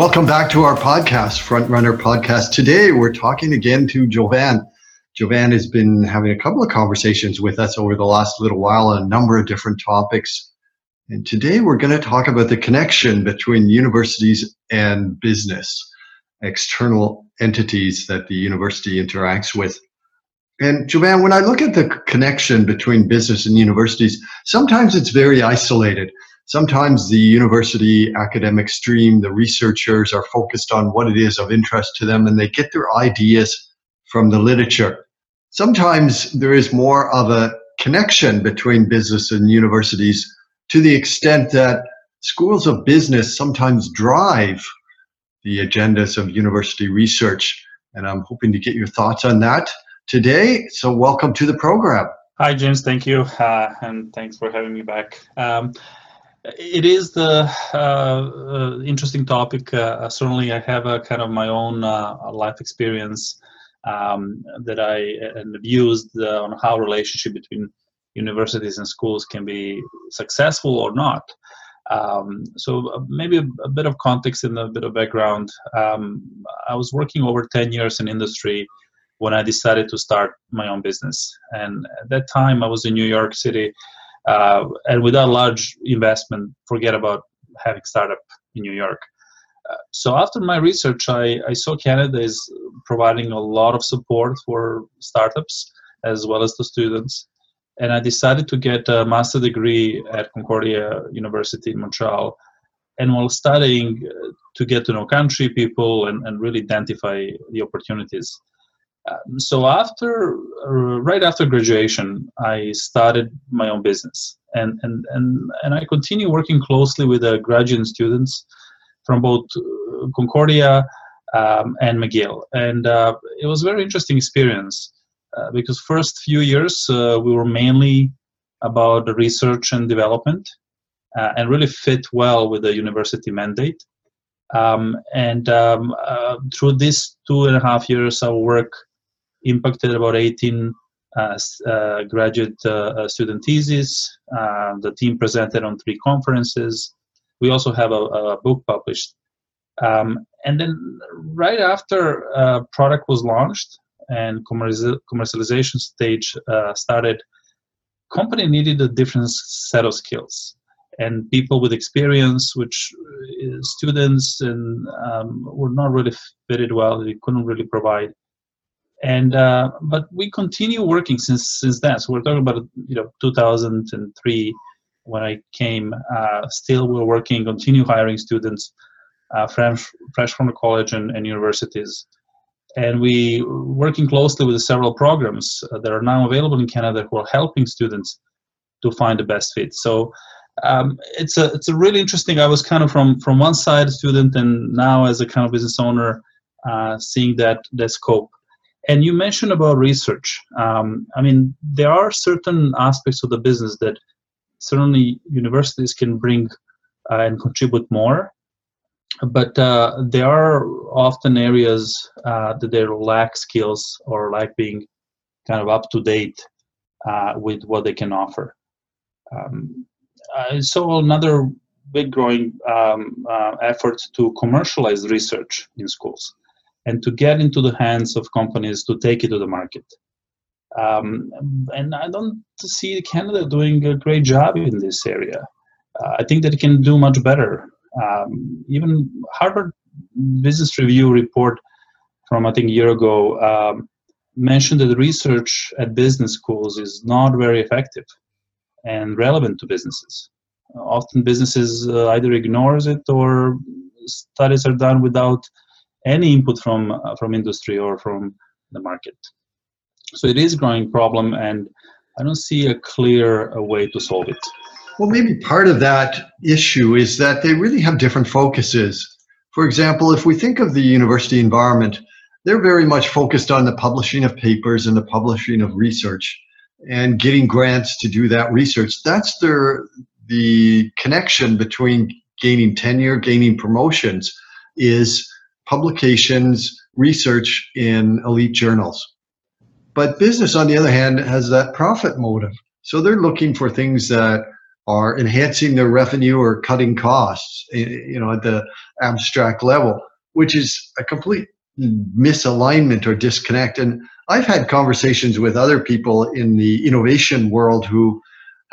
Welcome back to our podcast, Frontrunner Podcast. Today we're talking again to Jovan. Jovan has been having a couple of conversations with us over the last little while on a number of different topics. And today we're going to talk about the connection between universities and business, external entities that the university interacts with. And Jovan, when I look at the connection between business and universities, sometimes it's very isolated sometimes the university academic stream, the researchers are focused on what it is of interest to them and they get their ideas from the literature. Sometimes there is more of a connection between business and universities to the extent that schools of business sometimes drive the agendas of university research. And I'm hoping to get your thoughts on that today. So, welcome to the program. Hi, James. Thank you. Uh, and thanks for having me back. Um, it is the uh, uh, interesting topic. Uh, certainly, I have a kind of my own uh, life experience um, that I and have used uh, on how relationship between universities and schools can be successful or not. Um, so uh, maybe a, a, bit of context and a bit of background. Um, I was working over 10 years in industry when I decided to start my own business. And at that time, I was in New York City uh, and without large investment, forget about having startup in New York. Uh, so after my research, I, I saw Canada is providing a lot of support for startups as well as the students. And I decided to get a master degree at Concordia University in Montreal. And while studying, uh, to get to know country, people, and, and really identify the opportunities. Um, so after, uh, right after graduation, I started my own business, and and and and I continue working closely with the graduate students from both uh, Concordia um, and McGill, and uh, it was a very interesting experience uh, because first few years uh, we were mainly about research and development, uh, and really fit well with the university mandate. Um, and um, through these two and a half years, our work impacted about 18 uh, uh, graduate uh, student theses. the team presented on three conferences. We also have a, a book published. Um, and then right after uh, product was launched and commercialization stage uh, started, company needed a different set of skills and people with experience, which students and um, were not really fitted well. They couldn't really provide and uh, but we continue working since since then. So we're talking about you know 2003 when I came. Uh, still, we're working, continue hiring students, uh, fresh fresh from the college and, and universities, and we working closely with several programs uh, that are now available in Canada who are helping students to find the best fit. So. Um, it's a it's a really interesting. I was kind of from from one side student, and now as a kind of business owner, uh, seeing that that scope. And you mentioned about research. Um, I mean, there are certain aspects of the business that certainly universities can bring uh, and contribute more, but uh, there are often areas uh, that they lack skills or lack being kind of up to date uh, with what they can offer. Um, so another big growing um, uh, effort to commercialize research in schools and to get into the hands of companies to take it to the market. Um, and I don't see Canada doing a great job in this area. Uh, I think that it can do much better. Um, even Harvard Business Review report from I think a year ago um, mentioned that research at business schools is not very effective and relevant to businesses. often businesses uh, either ignores it or studies are done without any input from uh, from industry or from the market. So it is a growing problem, and I don't see a clear uh, way to solve it. Well, maybe part of that issue is that they really have different focuses. For example, if we think of the university environment, they're very much focused on the publishing of papers and the publishing of research and getting grants to do that research. That's their the connection between gaining tenure, gaining promotions is publications, research in elite journals. But business, on the other hand, has that profit motive. So they're looking for things that are enhancing their revenue or cutting costs, eh, you know, at the abstract level, which is a complete misalignment or disconnect. And I've had conversations with other people in the innovation world who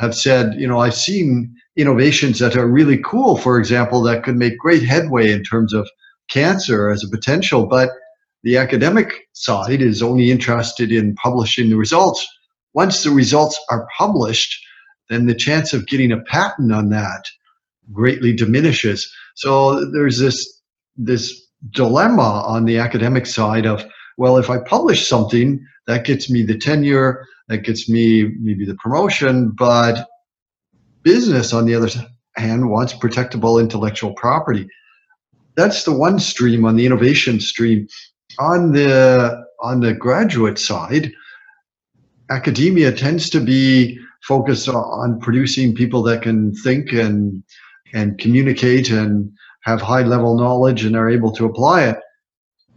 have said, you know, I've seen innovations that are really cool, for example, that could make great headway in terms of cancer as a potential, but the academic side is only interested in publishing the results. Once the results are published, then the chance of getting a patent on that greatly diminishes. So there's this this dilemma on the academic side of well, if I publish something that gets me the tenure, that gets me maybe the promotion, but business on the other hand wants protectable intellectual property. That's the one stream on the innovation stream. On the on the graduate side, academia tends to be focused on producing people that can think and and communicate and have high level knowledge and are able to apply it.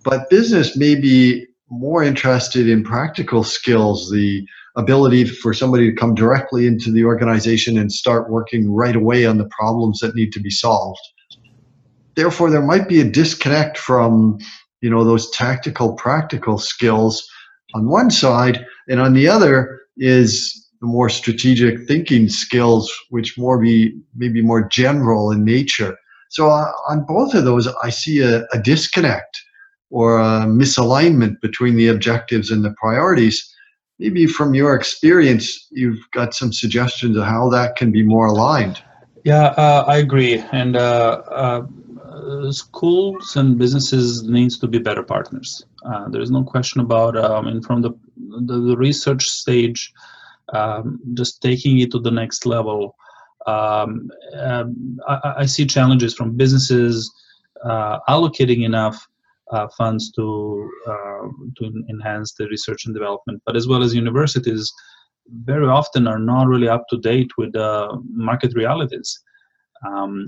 But business may be more interested in practical skills, the ability for somebody to come directly into the organization and start working right away on the problems that need to be solved. Therefore, there might be a disconnect from you know those tactical, practical skills on one side, and on the other is the more strategic thinking skills, which more be maybe more general in nature. So uh, on both of those, I see a, a disconnect or a misalignment between the objectives and the priorities. Maybe from your experience, you've got some suggestions of how that can be more aligned. Yeah, uh, I agree. And uh, uh, schools and businesses needs to be better partners. Uh, there is no question about. Um, and from the, the, the research stage, um, just taking it to the next level. Um, um, I, I, see challenges from businesses uh, allocating enough uh, funds to uh, to enhance the research and development, but as well as universities, very often are not really up to date with uh, market realities. Um,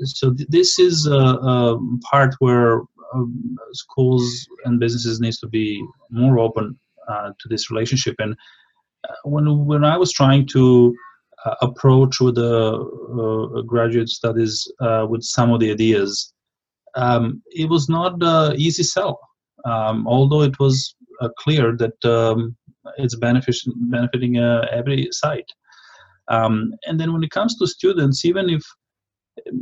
so th- this is a, a part where um, schools and businesses needs to be more open uh, to this relationship and when when I was trying to uh, approach with the uh, graduate studies uh, with some of the ideas, um, it was not an easy sell. Um, although it was uh, clear that um, it's benefic- benefiting uh, every side. Um, and then when it comes to students, even if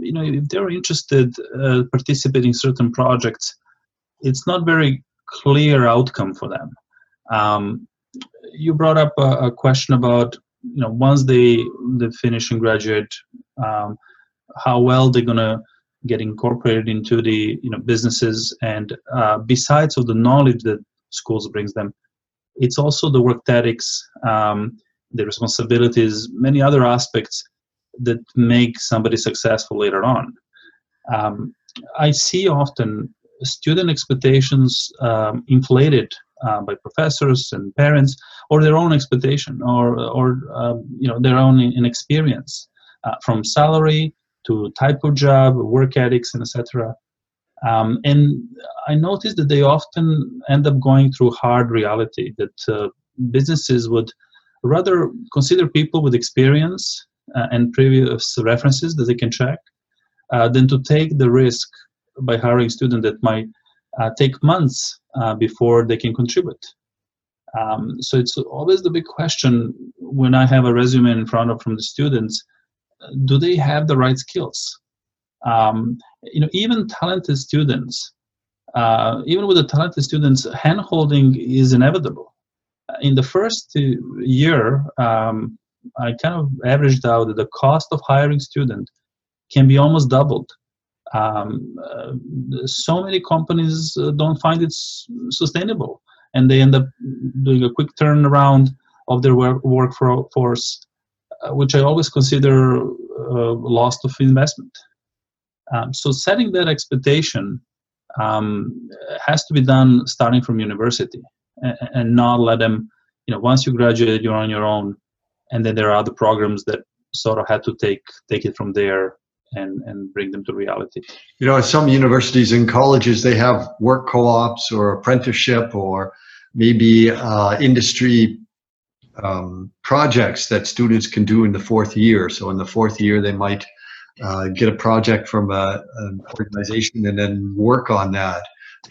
you know if they're interested uh, participating in certain projects, it's not very clear outcome for them. Um, you brought up a, a, question about you know once they they finish and graduate, um, how well they're gonna get incorporated into the you know businesses and uh, besides of the knowledge that schools brings them, it's also the work ethics, um, the responsibilities, many other aspects that make somebody successful later on. Um, I see often student expectations um, inflated uh, by professors and parents, or their own expectation, or or um, you know their own inexperience, uh, from salary to type of job, work ethics, and etc. Um, and I noticed that they often end up going through hard reality that uh, businesses would rather consider people with experience and previous references that they can check uh, than to take the risk by hiring students that might uh, take months uh, before they can contribute. Um, so it's always the big question when I have a resume in front of from the students: Do they have the right skills? Um, you know, even talented students, uh, even with the talented students, handholding is inevitable. In the first year, um, I kind of averaged out that the cost of hiring student can be almost doubled. Um, uh, so many companies uh, don't find it sustainable and they end up doing a quick turnaround of their work workforce uh, which i always consider uh, loss of investment. Um, so setting that expectation um, has to be done starting from university and, and not let them you know once you graduate you're on your own and then there are other programs that sort of had to take take it from there and, and bring them to reality. You know, some universities and colleges, they have work co-ops or apprenticeship or maybe uh, industry um, projects that students can do in the fourth year. So in the fourth year, they might uh, get a project from a, an organization and then work on that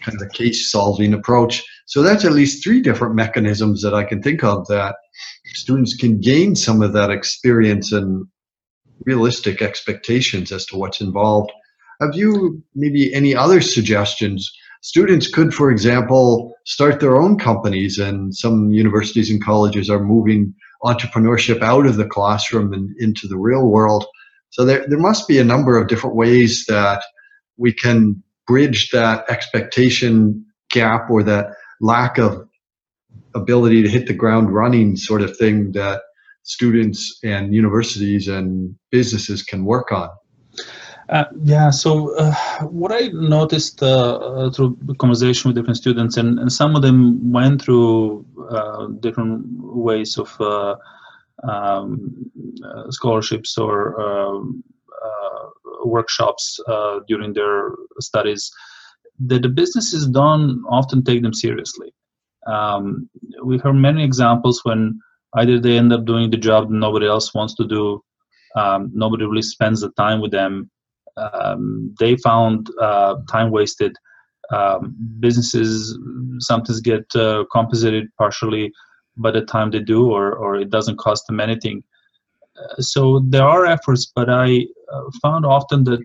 kind of a case solving approach. So that's at least three different mechanisms that I can think of that students can gain some of that experience and realistic expectations as to what's involved. Have you maybe any other suggestions? Students could, for example, start their own companies, and some universities and colleges are moving entrepreneurship out of the classroom and into the real world. So there, there must be a number of different ways that we can bridge that expectation gap or that lack of ability to hit the ground running sort of thing that students and universities and businesses can work on? Uh, yeah, so uh, what I noticed uh, uh through conversation with different students, and, and some of them went through uh, different ways of uh, um, scholarships or um, workshops during their studies, that the businesses don't often take them seriously. Um, we've heard many examples when either they end up doing the job nobody else wants to do, um, nobody really spends the time with them. Um, they found uh, time wasted. Um, businesses sometimes get uh, compensated partially by the time they do, or, or it doesn't cost them anything. Uh, so there are efforts, but I uh, found often that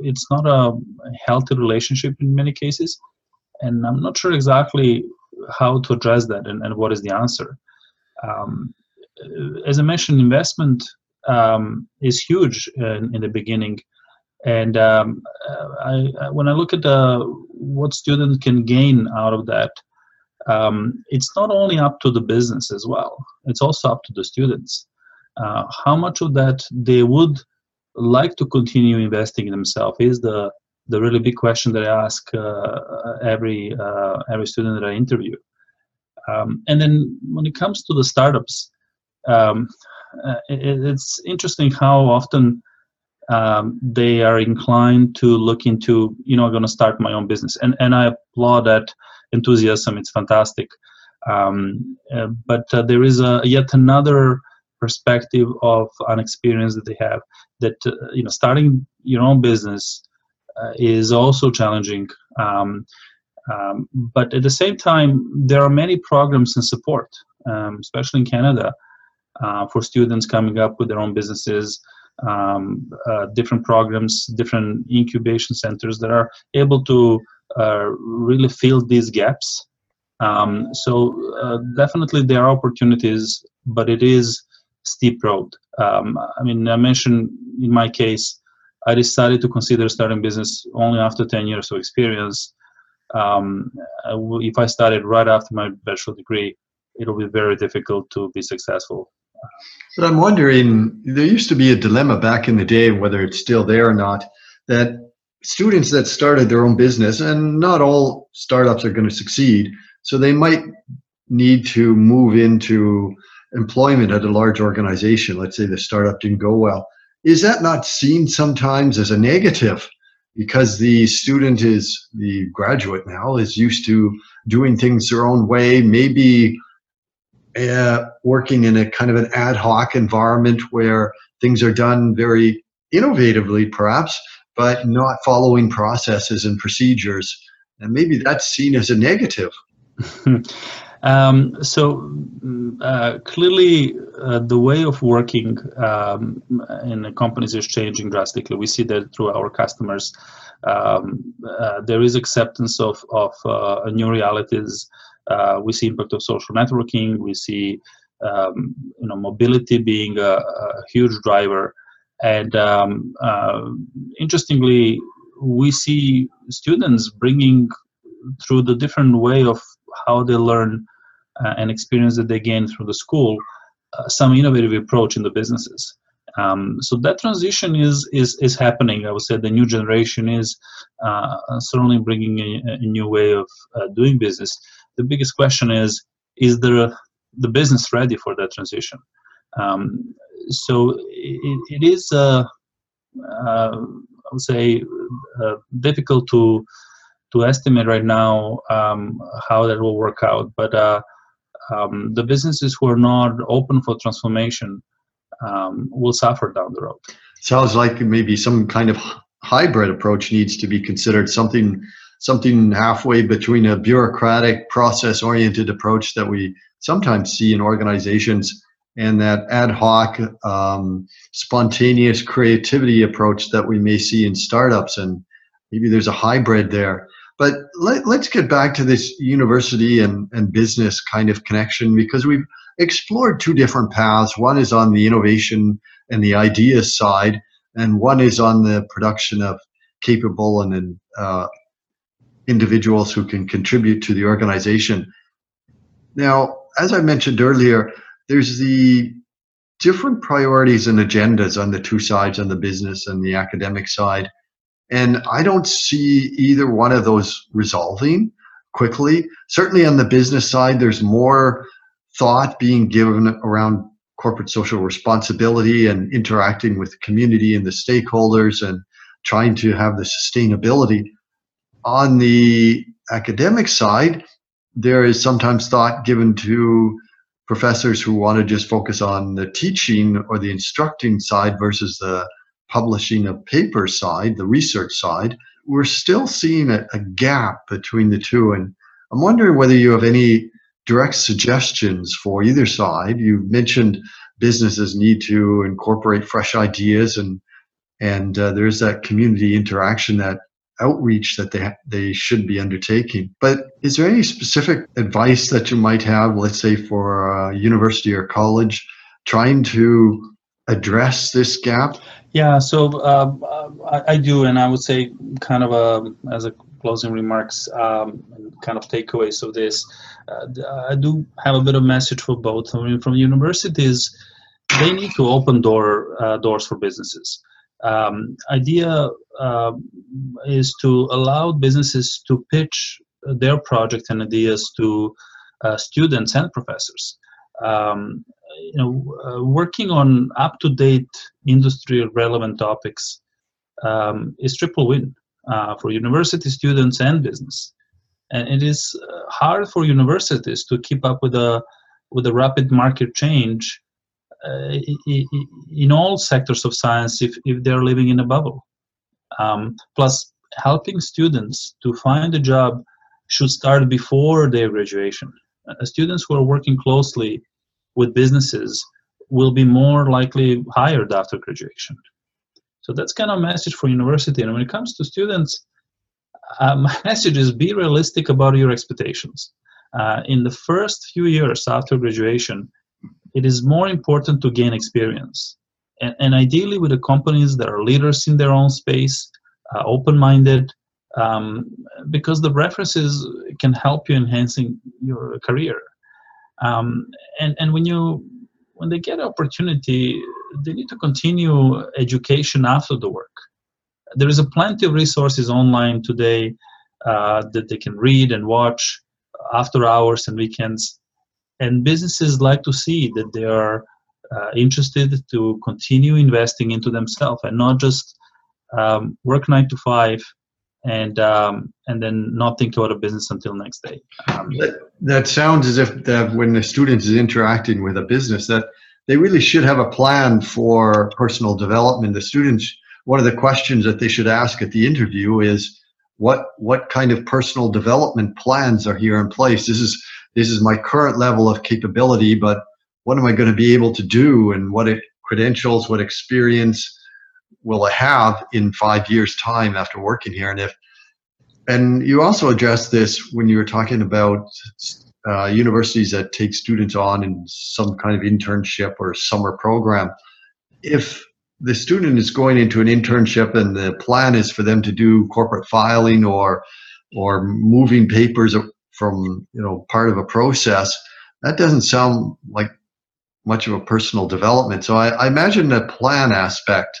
it's not a healthy relationship in many cases. And I'm not sure exactly how to address that and, and what is the answer. Um, as I mentioned, investment um, is huge in, in, the beginning. And um, I, I, when I look at the, what students can gain out of that, um, it's not only up to the business as well, it's also up to the students. Uh, how much of that they would like to continue investing in themselves is the the really big question that I ask uh, every uh, every student that I interview. Um, and then when it comes to the startups, um, uh, it, it's interesting how often um, they are inclined to look into, you know, I'm going to start my own business. And, and I applaud that enthusiasm. It's fantastic. Um, uh, but uh, there is a, yet another perspective of an experience that they have that, uh, you know, starting your own business uh, is also challenging. Um, um, but at the same time, there are many programs and support, um, especially in Canada, uh, for students coming up with their own businesses. Um, uh, different programs, different incubation centers that are able to uh, really fill these gaps. Um, so uh, definitely there are opportunities, but it is steep road. Um, I mean, I mentioned in my case, I decided to consider starting business only after 10 years of experience um, if I started right after my bachelor degree, it'll be very difficult to be successful. But I'm wondering, there used to be a dilemma back in the day, whether it's still there or not, that students that started their own business, and not all startups are going to succeed, so they might need to move into employment at a large organization. Let's say the startup didn't go well. Is that not seen sometimes as a negative? because the student is the graduate now is used to doing things their own way maybe uh, working in a kind of an ad hoc environment where things are done very innovatively perhaps but not following processes and procedures and maybe that's seen as a negative Um, so uh, clearly, uh, the way of working um, in companies is changing drastically. We see that through our customers. Um, uh, there is acceptance of of uh, new realities. Uh, we see impact of social networking. We see um, you know mobility being a, a huge driver, and um, uh, interestingly, we see students bringing through the different way of how they learn uh, and experience that they gain through the school uh, some innovative approach in the businesses. Um, so that transition is, is is happening. I would say the new generation is uh, certainly bringing a, a, new way of uh, doing business. The biggest question is: Is the the business ready for that transition? Um, so it, it is, uh, uh I would say, difficult to to estimate right now um, how that will work out. But um, the businesses who are not open for transformation um, will suffer down the road. Sounds like maybe some kind of hybrid approach needs to be considered. Something something halfway between a bureaucratic, process-oriented approach that we sometimes see in organizations and that ad hoc, um, spontaneous creativity approach that we may see in startups. And maybe there's a hybrid there. But let, us get back to this university and, and business kind of connection because we've explored two different paths. One is on the innovation and the ideas side, and one is on the production of capable and uh, individuals who can contribute to the organization. Now, as I mentioned earlier, there's the different priorities and agendas on the two sides, on the business and the academic side. And I don't see either one of those resolving quickly. Certainly on the business side, there's more thought being given around corporate social responsibility and interacting with the community and the stakeholders and trying to have the sustainability. On the academic side, there is sometimes thought given to professors who want to just focus on the teaching or the instructing side versus the publishing of paper side, the research side, we're still seeing a, a gap between the two. And I'm wondering whether you have any direct suggestions for either side. You mentioned businesses need to incorporate fresh ideas and and uh, there's that community interaction that outreach that they they should be undertaking. But is there any specific advice that you might have, let's say for a university or college, trying to address this gap? Yeah, so uh, I, I, do, and I would say kind of a, as a closing remarks, um, kind of takeaways of this. Uh, I do have a bit of message for both. I mean, from universities, they need to open door uh, doors for businesses. Um, idea uh, is to allow businesses to pitch their project and ideas to uh, students and professors. Um, you know, uh, working on up-to-date industry relevant topics um, is triple win uh, for university students and business. And it is uh, hard for universities to keep up with a with a rapid market change uh, in all sectors of science if, if they're living in a bubble. Um, plus, helping students to find a job should start before their graduation. Uh, students who are working closely with businesses will be more likely hired after graduation. So that's kind of a message for university. And when it comes to students, uh, my message is be realistic about your expectations. Uh, in the first few years after graduation, it is more important to gain experience. And, and ideally with the companies that are leaders in their own space, uh, open-minded, um, because the references can help you enhancing your career. Um, and and when you when they get an opportunity, they need to continue education after the work. There is a plenty of resources online today uh, that they can read and watch after hours and weekends. And businesses like to see that they are uh, interested to continue investing into themselves and not just um, work nine to five and um, and then not think about a business until next day. Um, that, that sounds as if that when the student is interacting with a business, that they really should have a plan for personal development. The students, one of the questions that they should ask at the interview is, what what kind of personal development plans are here in place? This is this is my current level of capability, but what am I going to be able to do, and what credentials, what experience will I have in five years' time after working here? And if and you also addressed this when you were talking about uh, universities that take students on in some kind of internship or summer program. If the student is going into an internship and the plan is for them to do corporate filing or or moving papers from you know part of a process, that doesn't sound like much of a personal development. So I, I imagine the plan aspect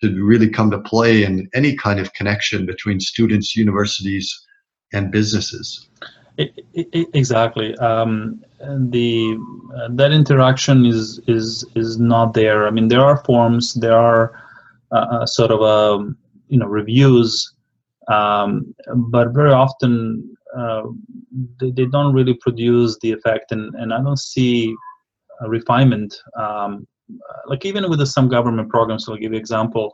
should really come to play in any kind of connection between students, universities, and businesses. It, it, exactly. Um, the uh, that interaction is is is not there. I mean, there are forms, there are uh, uh sort of a um, you know reviews, um, but very often uh, they, they don't really produce the effect, and, and I don't see a refinement. Um, like even with some government programs, I'll give you an example.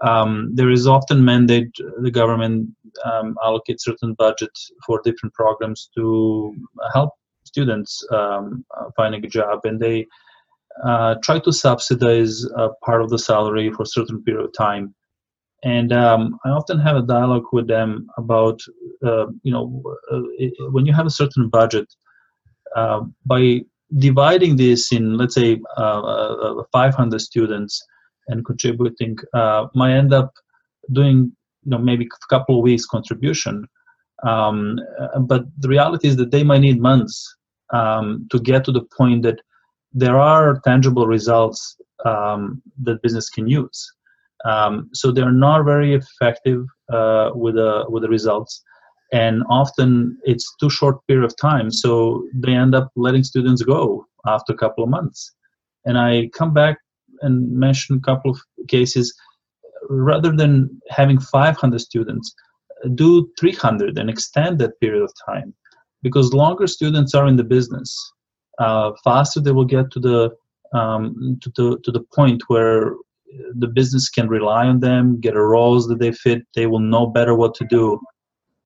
Um, there is often mandate the government um, allocate certain budget for different programs to help students um, uh, finding a job, and they uh, try to subsidize a part of the salary for a certain period of time. And um, I often have a dialogue with them about, uh, you know, uh, when you have a certain budget, uh, by dividing this in, let's say, uh, 500 students and contributing, might end up doing, you know, maybe a couple of weeks contribution. Um, but the reality is that they might need months um, to get to the point that there are tangible results um, that business can use. Um, so they're not very effective uh, with the with the results, and often it's too short period of time. So they end up letting students go after a couple of months. And I come back and mention a couple of cases. Rather than having 500 students, do 300 and extend that period of time, because longer students are in the business, uh, faster they will get to the um, to the to the point where the business can rely on them, get a roles that they fit. They will know better what to do,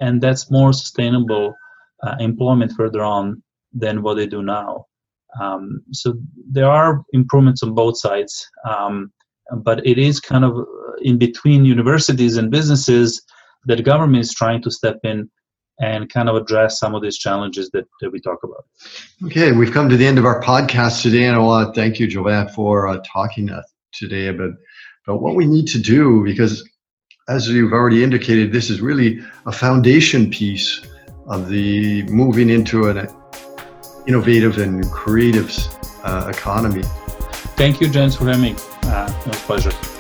and that's more sustainable uh, employment further on than what they do now. Um, so there are improvements on both sides, um, but it is kind of in between universities and businesses that government is trying to step in and kind of address some of these challenges that, that we talk about. Okay, we've come to the end of our podcast today, and I want to thank you, Jovan, for uh, talking today about, about what we need to do because, as you've already indicated, this is really a foundation piece of the moving into an innovative and creative uh, economy. Thank you, James, for having me. Uh, it was a pleasure.